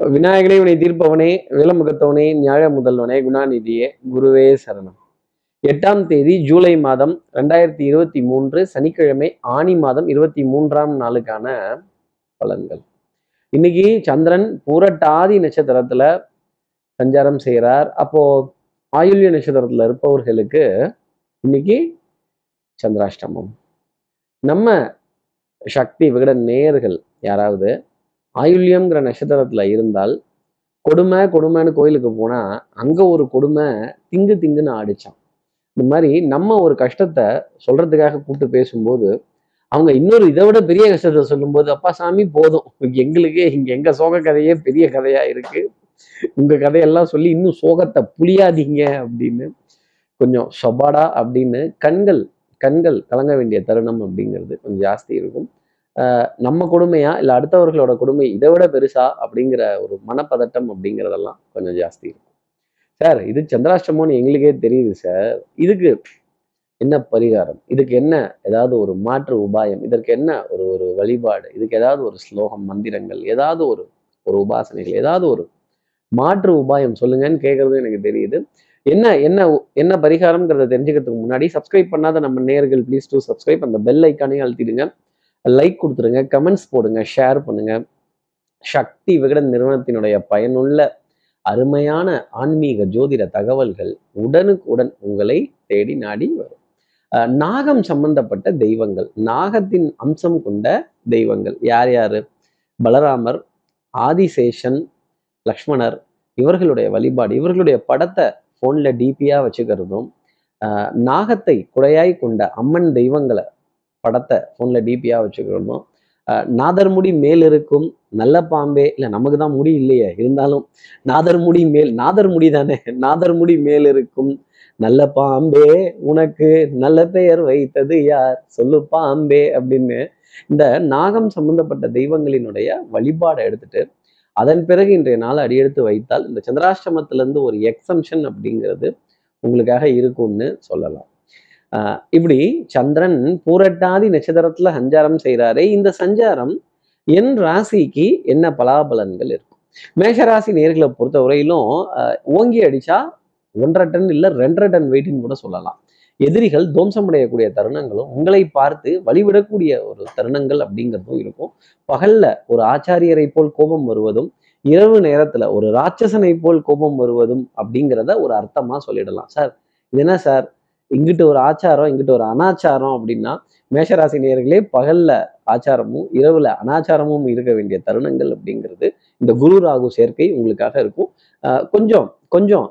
விநாயகனே உனை தீர்ப்பவனே விலமுகத்தவனே நியாய முதல்வனே குணாநிதியே குருவே சரணம். எட்டாம் தேதி ஜூலை மாதம் ரெண்டாயிரத்தி இருபத்தி மூன்று சனிக்கிழமை ஆணி மாதம் இருபத்தி மூன்றாம் நாளுக்கான பலன்கள். இன்னைக்கு சந்திரன் பூரட்டாதி நட்சத்திரத்துல சஞ்சாரம் செய்கிறார் அப்போ ஆயுள்ய நட்சத்திரத்துல இருப்பவர்களுக்கு இன்னைக்கு சந்திராஷ்டமம். நம்ம சக்தி விகட நேயர்கள் யாராவது ஆயுள்யம்ங்கிற நட்சத்திரத்துல இருந்தால் கொடுமை கொடுமைன்னு கோயிலுக்கு போனால் அங்க ஒரு கொடுமை திங்கு திங்குன்னு ஆடிச்சான். இந்த மாதிரி நம்ம ஒரு கஷ்டத்தை சொல்றதுக்காக கூப்பிட்டு பேசும்போது அவங்க இன்னொரு இதை விட பெரிய கஷ்டத்தை சொல்லும்போது அப்பா சாமி போதும். எங்களுக்கு இங்கே எங்கள் சோக கதையே பெரிய கதையா இருக்கு. உங்க கதையெல்லாம் சொல்லி இன்னும் சோகத்தை புளியாதீங்க அப்படின்னு கொஞ்சம் சொபாடா அப்படின்னு கண்கள் கண்கள் கலங்க வேண்டிய தருணம் அப்படிங்கிறது கொஞ்சம் ஜாஸ்தி இருக்கும். நம்ம கொடுமையா இல்லை அடுத்தவர்களோட கொடுமை இதை விட பெருசா அப்படிங்கிற ஒரு மனப்பதட்டம் அப்படிங்கிறதெல்லாம் கொஞ்சம் ஜாஸ்தி இருக்கும். சார் இது சந்திராஷ்டமம்னு எங்களுக்கே தெரியுது சார் இதுக்கு என்ன பரிகாரம்? இதுக்கு என்ன ஏதாவது ஒரு மாற்று உபாயம்? இதற்கு என்ன ஒரு ஒரு வழிபாடு? இதுக்கு ஏதாவது ஒரு ஸ்லோகம் மந்திரங்கள் ஏதாவது ஒரு ஒரு உபாசனைகள் ஏதாவது ஒரு மாற்று உபாயம் சொல்லுங்கன்னு கேட்கறது எனக்கு தெரியுது. என்ன என்ன என்ன பரிகாரம்ங்கிறத தெரிஞ்சுக்கிறதுக்கு முன்னாடி சப்ஸ்கிரைப் பண்ணாத நம்ம நேர்கள் ப்ளீஸ் டூ சப்ஸ்கிரைப் அந்த பெல் ஐக்கானே அழுத்திடுங்க. லைக் கொடுத்துருங்க கமெண்ட்ஸ் போடுங்க ஷேர் பண்ணுங்க. சக்தி விகடன் நிறுவனத்தினுடைய பயனுள்ள அருமையான ஆன்மீக ஜோதிட தகவல்கள் உடனுக்குடன் உங்களை தேடி நாடி வரும். நாகம் சம்பந்தப்பட்ட தெய்வங்கள் நாகத்தின் அம்சம் கொண்ட தெய்வங்கள் யார் யார்? பலராமர் ஆதிசேஷன் லக்ஷ்மணர் இவர்களுடைய வழிபாடு இவர்களுடைய படத்தை ஃபோனில் டிபியாக வச்சுக்கிறதும் நாகத்தை குடையாய் கொண்ட அம்மன் தெய்வங்களை படத்தை ஃபோனில் டிபியாக வச்சுக்கிறோமோ நாதர்முடி மேல் இருக்கும் நல்ல பாம்பே. இல்லை நமக்கு தான் முடி இல்லையே இருந்தாலும் நாதர்முடி மேல் நாதர்முடி தானே நாதர்முடி மேல் இருக்கும் நல்ல பாம்பே. உனக்கு நல்ல பெயர் வைத்தது யார்? சொல்லு பாம்பே அப்படின்னு இந்த நாகம் சம்பந்தப்பட்ட தெய்வங்களினுடைய வழிபாடை எடுத்துட்டு அதன் பிறகு இன்றைய நாள் அடியெடுத்து வைத்தால் இந்த சந்திராஷ்டமத்திலேருந்து ஒரு எக்ஸம்ஷன் அப்படிங்கிறது உங்களுக்காக இருக்கும்னு சொல்லலாம். இப்படி சந்திரன் பூரட்டாதி நட்சத்திரத்துல சஞ்சாரம் செய்கிறாரே இந்த சஞ்சாரம் என் ராசிக்கு என்ன பலாபலன்கள் இருக்கும்? மேஷராசி நேர்களை பொறுத்த வரையிலும் ஆஹ் ஓங்கி அடிச்சா ஒன்றரை டன் இல்லை ரெண்டரை டன் வெயிட்னு கூட சொல்லலாம். எதிரிகள் துவம்சமடையக்கூடிய தருணங்களும் உங்களை பார்த்து வழிவிடக்கூடிய ஒரு தருணங்கள் அப்படிங்கிறதும் இருக்கும். பகல்ல ஒரு ஆச்சாரியரை போல் கோபம் வருவதும் இரவு நேரத்துல ஒரு ராட்சசனை போல் கோபம் வருவதும் அப்படிங்கிறத ஒரு அர்த்தமா சொல்லிடலாம். சார் இது என்ன சார்? இங்கிட்டு ஒரு ஆச்சாரம் இங்கிட்டு ஒரு அனாச்சாரம் அப்படின்னா மேஷராசி நேர்களே பகல்ல ஆச்சாரமும் இரவுல அனாச்சாரமும் இருக்க வேண்டிய தருணங்கள் அப்படிங்கிறது இந்த குரு ராகு சேர்க்கை உங்களுக்காக இருக்கும். கொஞ்சம் கொஞ்சம்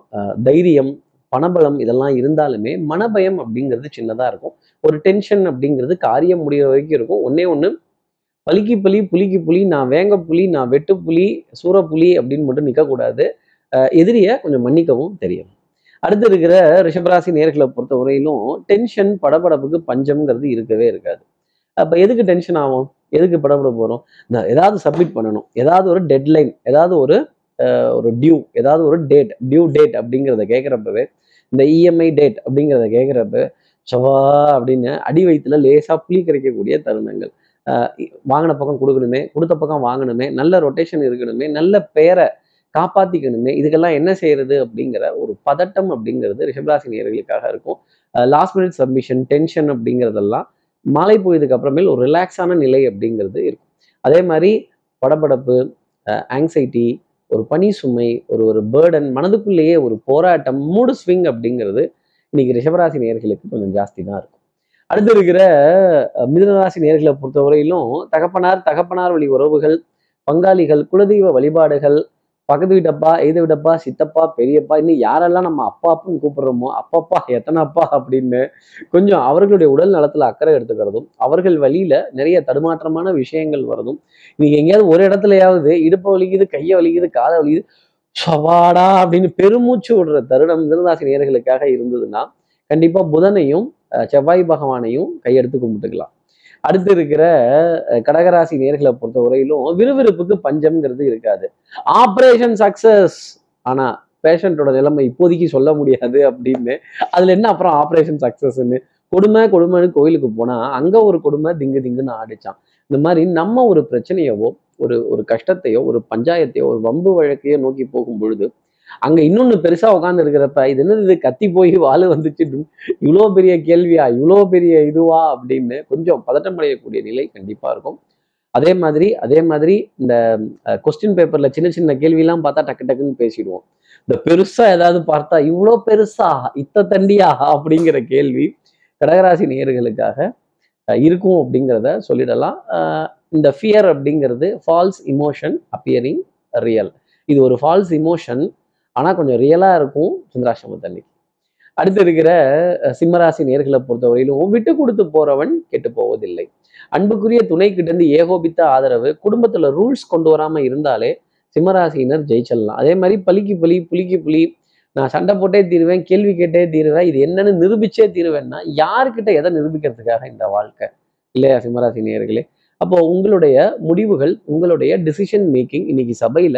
தைரியம் பணபலம் இதெல்லாம் இருந்தாலுமே மனபயம் அப்படிங்கிறது சின்னதா இருக்கும். ஒரு டென்ஷன் அப்படிங்கிறது காரியம் முடிகிற வரைக்கும் இருக்கும். ஒன்னே ஒன்று பலிக்கு பலி புலிக்கு புலி நான் வேங்க புலி நான் வெட்டு புலி சூரப்புலி அப்படின்னு மட்டும் நிற்கக்கூடாது எதிரியை கொஞ்சம் மன்னிக்கவும் தெரியும். அடுத்து இருக்கிற ரிஷபராசி நேர்களை பொறுத்த வரையிலும் டென்ஷன் படபடப்புக்கு பஞ்சம்ங்கிறது இருக்கவே இருக்காது. அப்போ எதுக்கு டென்ஷன் ஆகும்? எதுக்கு படப்பட போகிறோம் இந்த ஏதாவது சப்மிட் பண்ணணும். ஏதாவது ஒரு டெட்லைன் ஏதாவது ஒரு ஒரு டியூ ஏதாவது ஒரு டேட் டியூ டேட் அப்படிங்கிறத கேட்குறப்பவே இந்த இஎம்ஐ டேட் அப்படிங்கிறத கேட்குறப்ப சவா அப்படின்னு அடி வயிற்றுல லேசாக புளி கிடைக்கக்கூடிய தருணங்கள். வாங்கின பக்கம் கொடுக்கணுமே கொடுத்த பக்கம் வாங்கணுமே நல்ல ரொட்டேஷன் இருக்கணுமே நல்ல பெயரை காப்பாத்திக்கணுமே இதுக்கெல்லாம் என்ன செய்யறது அப்படிங்கிற ஒரு பதட்டம் அப்படிங்கிறது ரிஷபராசி நேர்களுக்காக இருக்கும் லாஸ்ட் மினிட் சப்மிஷன் டென்ஷன் அப்படிங்கிறதெல்லாம் மாலை பொழுதுக்கு அப்புறமேல் ஒரு ரிலாக்ஸான நிலை அப்படிங்கிறது இருக்கும். அதே மாதிரி படபடப்பு ஆங்ஸைட்டி ஒரு பனி சுமை ஒரு ஒரு பேர்டன் மனதுக்குள்ளேயே ஒரு போராட்டம் மூடு ஸ்விங் அப்படிங்கிறது இன்னைக்கு ரிஷபராசி நேயர்களுக்கு கொஞ்சம் ஜாஸ்தி தான் இருக்கும். அடுத்து இருக்கிற மிதுனராசி நேர்களை பொறுத்தவரையிலும் தகப்பனார் தகப்பனார் வழி உறவுகள் பங்காளிகள் குலதெய்வ வழிபாடுகள் பக்கத்து வீட்டப்பா எய்த வீட்டப்பா சித்தப்பா பெரியப்பா இன்னும் யாரெல்லாம் நம்ம அப்பா அப்புன்னு கூப்பிடுறோமோ அப்பப்பா எத்தனை அப்பா அப்படின்னு கொஞ்சம் அவர்களுடைய உடல் நலத்துல அக்கறை எடுத்துக்கிறதும் அவர்கள் வழியில நிறைய தடுமாற்றமான விஷயங்கள் வரதும் இன்னைக்கு எங்கேயாவது ஒரு இடத்துலயாவது இடுப்பு வலிக்குது கையை வலிக்குது காதை வலிக்குது சவாடா அப்படின்னு பெருமூச்சு விடுற தருணம் மிதனராசி நேர்களுக்காக இருந்ததுன்னா கண்டிப்பா புதனையும் செவ்வாய் பகவானையும் கையெடுத்து கும்பிட்டுக்கலாம். அடுத்து இருக்கிற கடகராசி நேர்களை பொறுத்த வரையிலும் விறுவிறுப்புக்கு பஞ்சம்ங்கிறது இருக்காது. ஆப்ரேஷன் சக்சஸ் ஆனா பேஷண்டோட நிலைமை இப்போதைக்கு சொல்ல முடியாது அப்படின்னு. அதுல என்ன அப்புறம் ஆப்ரேஷன் சக்சஸ்ன்னு கொடுமை கொடுமைன்னு கோயிலுக்கு போனா அங்க ஒரு கொடுமை திங்கு திங்குன்னு ஆடிச்சான். இந்த மாதிரி நம்ம ஒரு பிரச்சனையவோ ஒரு ஒரு கஷ்டத்தையோ ஒரு பஞ்சாயத்தையோ ஒரு வம்பு வழக்கையோ நோக்கி போகும் பொழுது அங்க இன்னொன்னு பெருசா உட்கார்ந்து இருக்கிறப்ப இது என்னது இது கத்தி போய் வாழு வந்துச்சு இவ்வளோ பெரிய கேள்வியா இவ்வளோ பெரிய இதுவா அப்படின்னு கொஞ்சம் பதட்டம் அடையக்கூடிய நிலை கண்டிப்பா இருக்கும். அதே மாதிரி அதே மாதிரி இந்த கொஸ்டின் பேப்பர்ல சின்ன சின்ன கேள்வியெல்லாம் பார்த்தா டக்கு டக்குன்னு பேசிடுவோம். இந்த பெருசா ஏதாவது பார்த்தா இவ்வளோ பெருசா இத்த தண்டியா அப்படிங்கிற கேள்வி கடகராசி நேர்களுக்காக இருக்கும் அப்படிங்கிறத சொல்லிடலாம். இந்த ஃபியர் அப்படிங்கிறது ஃபால்ஸ் இமோஷன் அப்பியரிங் ரியல் இது ஒரு ஃபால்ஸ் இமோஷன் ஆனா கொஞ்சம் ரியலா இருக்கும் சந்திராசிரம அன்னைக்கு அடுத்து இருக்கிற சிம்மராசி நேர்களை பொறுத்தவரையிலும் விட்டு கொடுத்து போறவன் கெட்டு போவதில்லை. அன்புக்குரிய துணை கிட்ட இருந்து ஏகோபித்த ஆதரவு குடும்பத்துல ரூல்ஸ் கொண்டு வராம இருந்தாலே சிம்மராசியினர் ஜெயிச்சிடலாம். அதே மாதிரி பலிக்கு பலி புலிக்கு புலி நான் சண்டை போட்டே தீருவேன் கேள்வி கேட்டே தீருவேன் இது என்னன்னு நிரூபிச்சே தீருவேன்னா யாருக்கிட்ட எதை நிரூபிக்கிறதுக்காக இந்த வாழ்க்கை? இல்லையா சிம்மராசி நேர்களே அப்போ உங்களுடைய முடிவுகள் உங்களுடைய டிசிஷன் மேக்கிங் இன்னைக்கு சபையில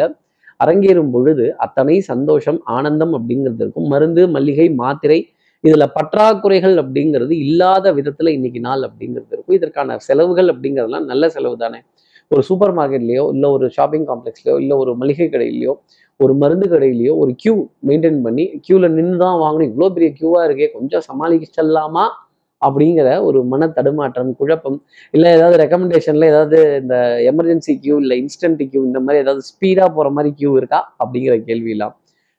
அரங்கேறும் பொழுது அத்தனை சந்தோஷம் ஆனந்தம் அப்படிங்கிறது இருக்கும். மருந்து மல்லிகை மாத்திரை இதுல பற்றாக்குறைகள் அப்படிங்கிறது இல்லாத விதத்துல இன்னைக்கு நாள் அப்படிங்கிறது இருக்கும். இதற்கான செலவுகள் அப்படிங்கிறதுலாம் நல்ல செலவு தானே. ஒரு சூப்பர் மார்க்கெட்லேயோ இல்லை ஒரு ஷாப்பிங் காம்ப்ளெக்ஸ்லையோ இல்லை ஒரு மளிகை கடையிலையோ ஒரு மருந்து கடையிலையோ ஒரு கியூ மெயின்டைன் பண்ணி க்யூவில் நின்று தான் வாங்கணும். இவ்வளோ பெரிய க்யூவாக இருக்கே கொஞ்சம் சமாளிச்சலாமா அப்படிங்கிற ஒரு மன தடுமாற்றம் குழப்பம் இல்லை ஏதாவது ரெக்கமெண்டேஷன்ல ஏதாவது இந்த எமர்ஜென்சி கியூ இல்லை இன்ஸ்டன்ட் கியூ இந்த மாதிரி ஏதாவது ஸ்பீடாக போகிற மாதிரி கியூ இருக்கா? அப்படிங்கிற கேள்வியெல்லாம்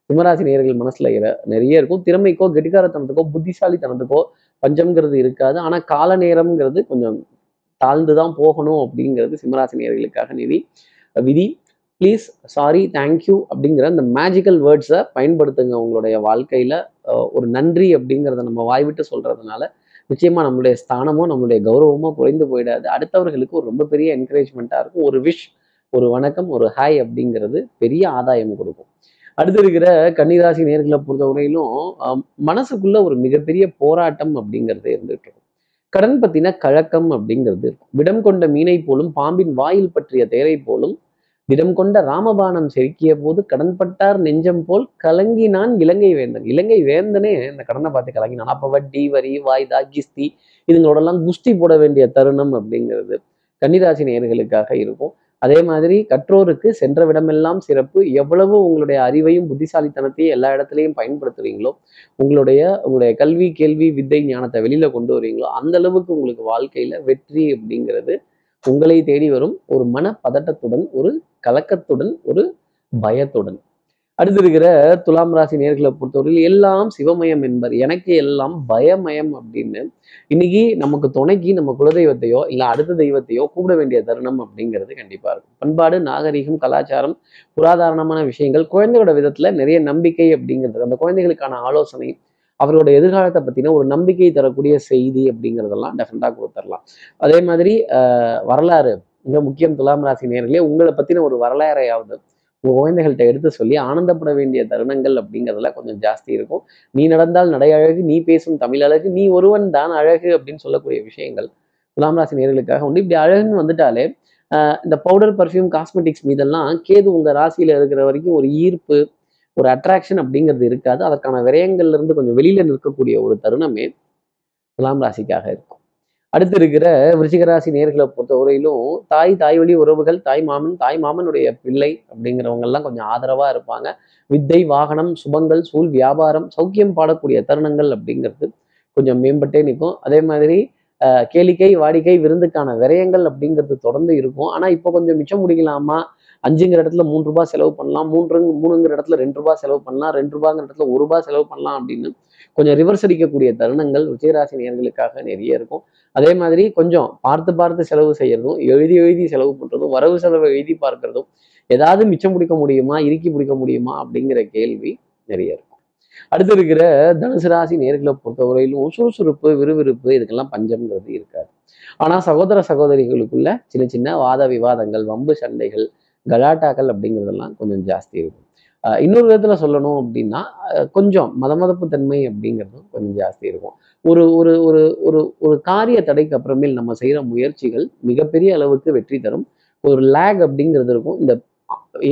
சிம்மராசி நேர்கள் மனசில் நிறைய இருக்கும். திறமைக்கோ கெட்டிக்காரத்தனத்துக்கோ புத்திசாலித்தனத்துக்கோ பஞ்சம்ங்கிறது இருக்காது. ஆனால் கால நேரம்ங்கிறது கொஞ்சம் தாழ்ந்து தான் போகணும் அப்படிங்கிறது சிம்மராசி நேர்களுக்காக நிதி விதி. ப்ளீஸ் சாரி தேங்க்யூ அப்படிங்கிற அந்த மேஜிக்கல் வேர்ட்ஸை பயன்படுத்துங்க உங்களுடைய வாழ்க்கையில். ஒரு நன்றி அப்படிங்கிறத நம்ம வாய்விட்டு சொல்கிறதுனால நிச்சயமா நம்மளுடைய ஸ்தானமோ நம்மளுடைய கௌரவமோ குறைந்து போயிடாது. அடுத்தவர்களுக்கு ஒரு ரொம்ப பெரிய என்கரேஜ்மெண்ட்டாக இருக்கும். ஒரு விஷ் ஒரு வணக்கம் ஒரு ஹாய் அப்படிங்கிறது பெரிய ஆதாயம் கொடுக்கும். அடுத்து இருக்கிற கன்னிராசி நேர்களை பொறுத்தவரையிலும் அஹ், மனசுக்குள்ள ஒரு மிகப்பெரிய போராட்டம் அப்படிங்கிறது இருந்துட்டு இருக்கும். கடன் பத்தின கழக்கம் அப்படிங்கிறது இருக்கும். விடம் கொண்ட மீனை போலும் பாம்பின் வாயில் பற்றிய தேரை போலும் திடம் கொண்ட ராமபாணம் செருக்கிய போது கடன்பட்டார் நெஞ்சம் போல் கலங்கினான் இலங்கை வேந்தன். இலங்கை வேந்தனே இந்த கடனை பார்த்து கலங்கினான். அப்போ வட்டி வரி வாய்தா கிஸ்தி இதுங்களோடலாம் குஸ்தி போட வேண்டிய தருணம் அப்படிங்கிறது கன்னிராசி நேயர்களுக்காக இருக்கும். அதே மாதிரி கற்றோருக்கு சென்ற விடமெல்லாம் சிறப்பு. எவ்வளவு உங்களுடைய அறிவையும் புத்திசாலித்தனத்தையும் எல்லா இடத்துலையும் பயன்படுத்துறீங்களோ உங்களுடைய உங்களுடைய கல்வி கேள்வி வித்தை ஞானத்தை வெளியில கொண்டு வரீங்களோ அந்த அளவுக்கு உங்களுக்கு வாழ்க்கையில வெற்றி அப்படிங்கிறது உங்களை தேடி வரும் ஒரு மன பதட்டத்துடன் ஒரு கலக்கத்துடன் ஒரு பயத்துடன். அடுத்து இருக்கிற துலாம் ராசி நேர்களை பொறுத்தவரையில் எல்லாம் சிவமயம் என்பர். எனக்கு எல்லாம் பயமயம் அப்படின்னு இன்னைக்கு நமக்கு துணைக்கு நம்ம குலதெய்வத்தையோ இல்லை அடுத்த தெய்வத்தையோ கூப்பிட வேண்டிய தருணம் அப்படிங்கிறது கண்டிப்பாக இருக்கும். பண்பாடு நாகரிகம் கலாச்சாரம் புராதாரணமான விஷயங்கள் குழந்தையோட விதத்துல நிறைய நம்பிக்கை அப்படிங்கிறது அந்த குழந்தைகளுக்கான ஆலோசனை அவர்களோட எதிர்காலத்தை பற்றின ஒரு நம்பிக்கை தரக்கூடிய செய்தி அப்படிங்கிறதெல்லாம் டெஃபினட்டாக கொடுத்துடலாம். அதே மாதிரி வரலாறு மிக முக்கியம் துலாம் ராசி நேர்களே உங்களை பற்றின ஒரு வரலாறையாவது உங்கள் குழந்தைகள்கிட்ட எடுத்து சொல்லி ஆனந்தப்பட வேண்டிய தருணங்கள் அப்படிங்கிறதுல கொஞ்சம் ஜாஸ்தி இருக்கும். நீ நடந்தால் நடை அழகு நீ பேசும் தமிழ் அழகு நீ ஒருவன் தான் அழகு அப்படின்னு சொல்லக்கூடிய விஷயங்கள் துலாம் ராசி நேர்களுக்காக உண்டு. இப்படி அழகுன்னு வந்துட்டாலே இந்த பவுடர் பர்ஃப்யூம் காஸ்மெட்டிக்ஸ் மீதெல்லாம் கேது உங்கள் ராசியில் இருக்கிற வரைக்கும் ஒரு ஈர்ப்பு ஒரு அட்ராக்ஷன் அப்படிங்கிறது இருக்காது. அதற்கான விரயங்கள்ல இருந்து கொஞ்சம் வெளியில நிற்கக்கூடிய ஒரு தருணமே துலாம் ராசிக்காக இருக்கும். அடுத்து இருக்கிற விருச்சிகராசி நேர்களை பொறுத்தவரையிலும் தாய் தாய் வழி உறவுகள் தாய் மாமன் தாய் மாமனுடைய பிள்ளை அப்படிங்கிறவங்க எல்லாம் கொஞ்சம் ஆதரவா இருப்பாங்க. வித்தை வாகனம் சுபங்கள் சூழ் வியாபாரம் சௌக்கியம் பாடக்கூடிய தருணங்கள் அப்படிங்கிறது கொஞ்சம் மேம்பட்டே நிற்கும். அதே மாதிரி கேளிக்கை வாடிக்கை விருந்துக்கான விரயங்கள் அப்படிங்கிறது தொடர்ந்து இருக்கும். ஆனா இப்போ கொஞ்சம் மிச்சம் முடிக்கலாமா? அஞ்சுங்கிற இடத்துல மூணு ரூபாய் செலவு பண்ணலாம். மூன்று மூணுங்கிற இடத்துல ரெண்டு ரூபாய் செலவு பண்ணலாம். ரெண்டு ரூபாங்கிற இடத்துல ஒரு ரூபாய் செலவு பண்ணலாம் அப்படின்னு கொஞ்சம் ரிவர்ஸ் அடிக்கக்கூடிய தருணங்கள் விஜயராசி நேர்களுக்காக நிறைய இருக்கும். அதே மாதிரி கொஞ்சம் பார்த்து பார்த்து செலவு செய்யறதும் எழுதி எழுதி செலவு பண்றதும் வரவு செலவை எழுதி பார்க்கறதும் ஏதாவது மிச்சம் பிடிக்க முடியுமா இறுக்கி பிடிக்க முடியுமா அப்படிங்கிற கேள்வி நிறைய இருக்கும். அடுத்து இருக்கிற தனுசு ராசி நேர்களை பொறுத்தவரையிலும் சுறுசுறுப்பு விறுவிறுப்பு இதுக்கெல்லாம் பஞ்சம்ங்கிறது இருக்காது. ஆனா சகோதர சகோதரிகளுக்குள்ள சின்ன சின்ன வாத விவாதங்கள் வம்பு சண்டைகள் கலாட்டாக்கள் அப்படிங்கிறதெல்லாம் கொஞ்சம் ஜாஸ்தி இருக்கும். இன்னொரு விதத்தில் சொல்லணும் அப்படின்னா கொஞ்சம் மதமதப்பு தன்மை அப்படிங்கிறதும் கொஞ்சம் ஜாஸ்தி இருக்கும். ஒரு ஒரு ஒரு ஒரு ஒரு காரிய தடைக்கு அப்புறமேல் நம்ம செய்கிற முயற்சிகள் மிகப்பெரிய அளவுக்கு வெற்றி தரும். ஒரு லேக் அப்படிங்கிறது இருக்கும். இந்த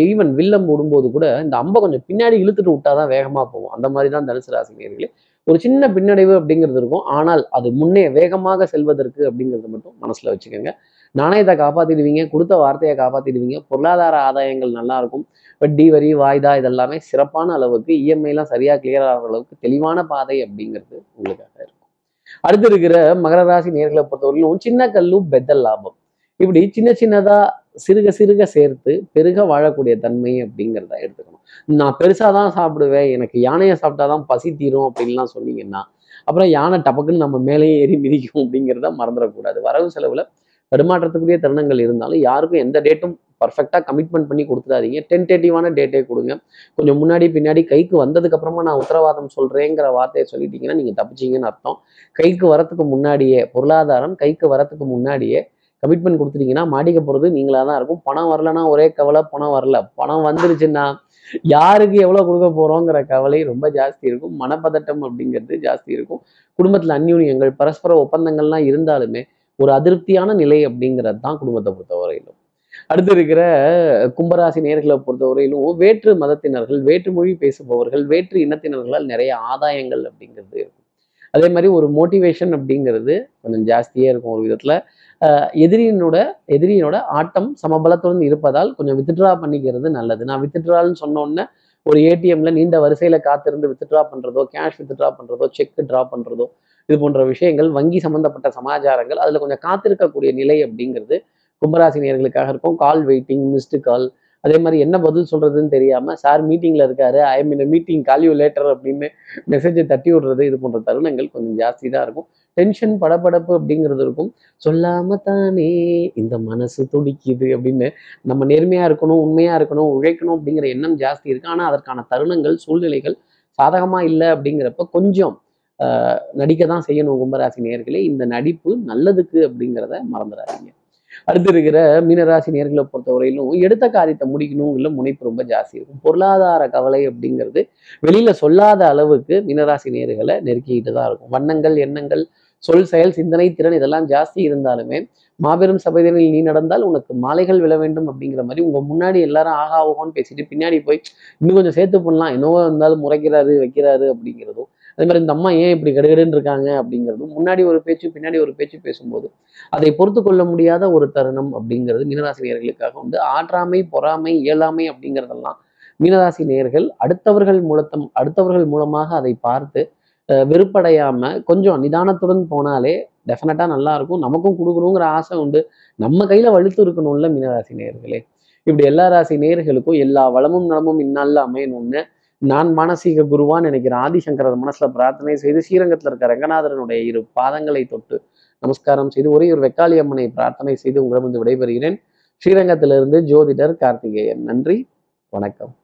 ஈவன் வில்லம் விடும்போது கூட இந்த அம்பை கொஞ்சம் பின்னாடி இழுத்துட்டு விட்டாதான் வேகமாக போகும். அந்த மாதிரி தான் தனுசு ராசினியர்களே. ஒரு சின்ன பின்னடைவு அப்படிங்கிறது இருக்கும். ஆனால் அது முன்னே வேகமாக செல்வதற்கு அப்படிங்கிறது மட்டும் மனசில் வச்சுக்கோங்க. நாணயத்தை காப்பாத்திடுவீங்க கொடுத்த வார்த்தையை காப்பாத்திடுவீங்க பொருளாதார ஆதாயங்கள் நல்லா இருக்கும் வட்டி வரி வாய்தா இதெல்லாமே சிறப்பான அளவுக்கு இஎம்ஐலாம் சரியா கிளியர் ஆகிற அளவுக்கு தெளிவான பாதை அப்படிங்கிறது உங்களுக்காக இருக்கும். அடுத்து இருக்கிற மகர ராசி நேர்களை பொறுத்தவரையிலும் சின்ன கல்லு பெத்தல் லாபம். இப்படி சின்ன சின்னதா சிறுக சிறுக சேர்த்து பெருக வாழக்கூடிய தன்மை அப்படிங்கிறத எடுத்துக்கணும். நான் பெருசாக தான் சாப்பிடுவேன் எனக்கு யானையை சாப்பிட்டாதான் பசி தீரும் அப்படின்லாம் சொன்னீங்கன்னா அப்புறம் யானை டபக்குன்னு நம்ம மேலேயே ஏறி மிதிக்கும் அப்படிங்கிறத மறந்துடக்கூடாது. வரவு செலவில் தடுமாற்றத்துக்குரிய தருணங்கள் இருந்தாலும் யாருக்கும் எந்த டேட்டும் பர்ஃபெக்டாக கமிட்மெண்ட் பண்ணி கொடுத்துடாதீங்க. டென்டேட்டிவான டேட்டே கொடுங்க. கொஞ்சம் முன்னாடி பின்னாடி கைக்கு வந்ததுக்கு அப்புறமா நான் உத்தரவாதம் சொல்கிறேங்கிற வார்த்தையை சொல்லிட்டீங்கன்னா நீங்கள் தப்பிச்சீங்கன்னு அர்த்தம். கைக்கு வரத்துக்கு முன்னாடியே பொருளாதாரம் கைக்கு வரத்துக்கு முன்னாடியே கமிட்மெண்ட் கொடுத்துட்டீங்கன்னா மாட்டிக்க போகிறது நீங்களாக தான் இருக்கும். பணம் வரலன்னா ஒரே கவலை பணம் வரல. பணம் வந்துருச்சுன்னா யாருக்கு எவ்வளோ கொடுக்க போகிறோங்கிற கவலை ரொம்ப ஜாஸ்தி இருக்கும். மனப்பதட்டம் அப்படிங்கிறது ஜாஸ்தி இருக்கும். குடும்பத்தில் அந்யூன்யங்கள் பரஸ்பர ஒப்பந்தங்கள்லாம் இருந்தாலுமே ஒரு அதிருப்தியான நிலை அப்படிங்கிறது தான் குடும்பத்தை பொறுத்தவரையிலும். அடுத்து இருக்கிற கும்பராசி நேர்களை பொறுத்தவரையிலும் வேற்று மதத்தினர்கள் வேற்று மொழி பேசுபவர்கள் வேற்று இனத்தினர்களால் நிறைய ஆதாயங்கள் அப்படிங்கிறது இருக்கும். அதே மாதிரி ஒரு மோட்டிவேஷன் அப்படிங்கிறது கொஞ்சம் ஜாஸ்தியே இருக்கும் ஒரு விதத்துல. எதிரியினோட எதிரியினோட ஆட்டம் சமபலத்துடன் இருப்பதால் கொஞ்சம் வித்ட்ரா பண்ணிக்கிறது நல்லது. நான் வித்ட்ரால்னு சொன்னோன்னே ஒரு ஏடிஎம்ல நீண்ட வரிசையில காத்திருந்து வித்ட்ரா பண்றதோ கேஷ் வித்ட்ரா பண்றதோ செக் ட்ரா பண்றதோ இது போன்ற விஷயங்கள் வங்கி சம்பந்தப்பட்ட சமாச்சாரங்கள் அதில் கொஞ்சம் காத்திருக்கக்கூடிய நிலை அப்படிங்கிறது கும்பராசி நேர்களுக்காக இருக்கும். கால் வெயிட்டிங் மிஸ்டு கால் அதே மாதிரி என்ன பதில் சொல்றதுன்னு தெரியாமல் சார் மீட்டிங்கில் இருக்காரு. I mean meeting call you later அப்படின்னு மெசேஜை தட்டி விடுறது இது போன்ற தருணங்கள் கொஞ்சம் ஜாஸ்தி தான் இருக்கும். டென்ஷன் படபடப்பு அப்படிங்கிறது இருக்கும். சொல்லாம தானே இந்த மனசு துடிக்குது அப்படின்னு நம்ம நேர்மையாக இருக்கணும் உண்மையாக இருக்கணும் உழைக்கணும் அப்படிங்கிற எண்ணம் ஜாஸ்தி இருக்கு. ஆனால் அதற்கான தருணங்கள் சூழ்நிலைகள் சாதகமாக இல்லை அப்படிங்கிறப்ப கொஞ்சம் நடிக்க தான் செய்யணும் கும்பராசி நேர்களே இந்த நடிப்பு நல்லதுக்கு அப்படிங்கிறத மறந்துடாதீங்க. அடுத்து இருக்கிற மீனராசி நேர்களை பொறுத்தவரையிலும் எடுத்த காரியத்தை முடிக்கணும் இல்லை முனைப்பு ரொம்ப ஜாஸ்தி இருக்கும். பொருளாதார கவலை அப்படிங்கிறது வெளியில சொல்லாத அளவுக்கு மீனராசி நேர்களை நெருக்கிக்கிட்டு தான் இருக்கும். வண்ணங்கள் எண்ணங்கள் சொல் செயல் சிந்தனை திறன் இதெல்லாம் ஜாஸ்தி இருந்தாலுமே மாபெரும் சபைதனில் நீ நடந்தால் உனக்கு மாலைகள் விழ வேண்டும் அப்படிங்கிற மாதிரி உங்க முன்னாடி எல்லாரும் ஆகா ஆகோன்னு பேசிட்டு பின்னாடி போய் இன்னும் கொஞ்சம் சேர்த்து பண்ணலாம். என்னவோ இருந்தாலும் முறைக்கிறாரு வைக்கிறாரு அப்படிங்கிறதும் அதே மாதிரி இந்த அம்மா ஏன் இப்படி கடுகடுன்னு இருக்காங்க அப்படிங்கிறதும் முன்னாடி ஒரு பேச்சு பின்னாடி ஒரு பேச்சு பேசும்போது அதை பொறுத்து கொள்ள முடியாத ஒரு தருணம் அப்படிங்கிறது மீனராசி நேர்களுக்காக உண்டு. ஆற்றாமை பொறாமை இயலாமை அப்படிங்கிறதெல்லாம் மீனராசி நேர்கள் அடுத்தவர்கள் மூலத்தம் அடுத்தவர்கள் மூலமாக அதை பார்த்து வெறுப்படையாம கொஞ்சம் நிதானத்துடன் போனாலே டெஃபினட்டா நல்லா இருக்கும். நமக்கும் கொடுக்கணுங்கிற ஆசை உண்டு. நம்ம கையில வலுத்து இருக்கணும்ல மீனராசி நேர்களே இப்படி எல்லா ராசி நேர்களுக்கும் எல்லா வளமும் நலமும் இந்நாளில் அமையணும்னு நான் மானசீக குருவான் நினைக்கிறேன் ஆதிசங்கரர் மனசுல பிரார்த்தனை செய்து ஸ்ரீரங்கத்தில் இருக்க ரங்கநாதரனுடைய இரு பாதங்களை தொட்டு நமஸ்காரம் செய்து ஒரே ஒரு வெக்காளி அம்மனை பிரார்த்தனை செய்து உங்களிடம் விடைபெறுகிறேன். ஸ்ரீரங்கத்திலிருந்து ஜோதிடர் கார்த்திகேயன். நன்றி. வணக்கம்.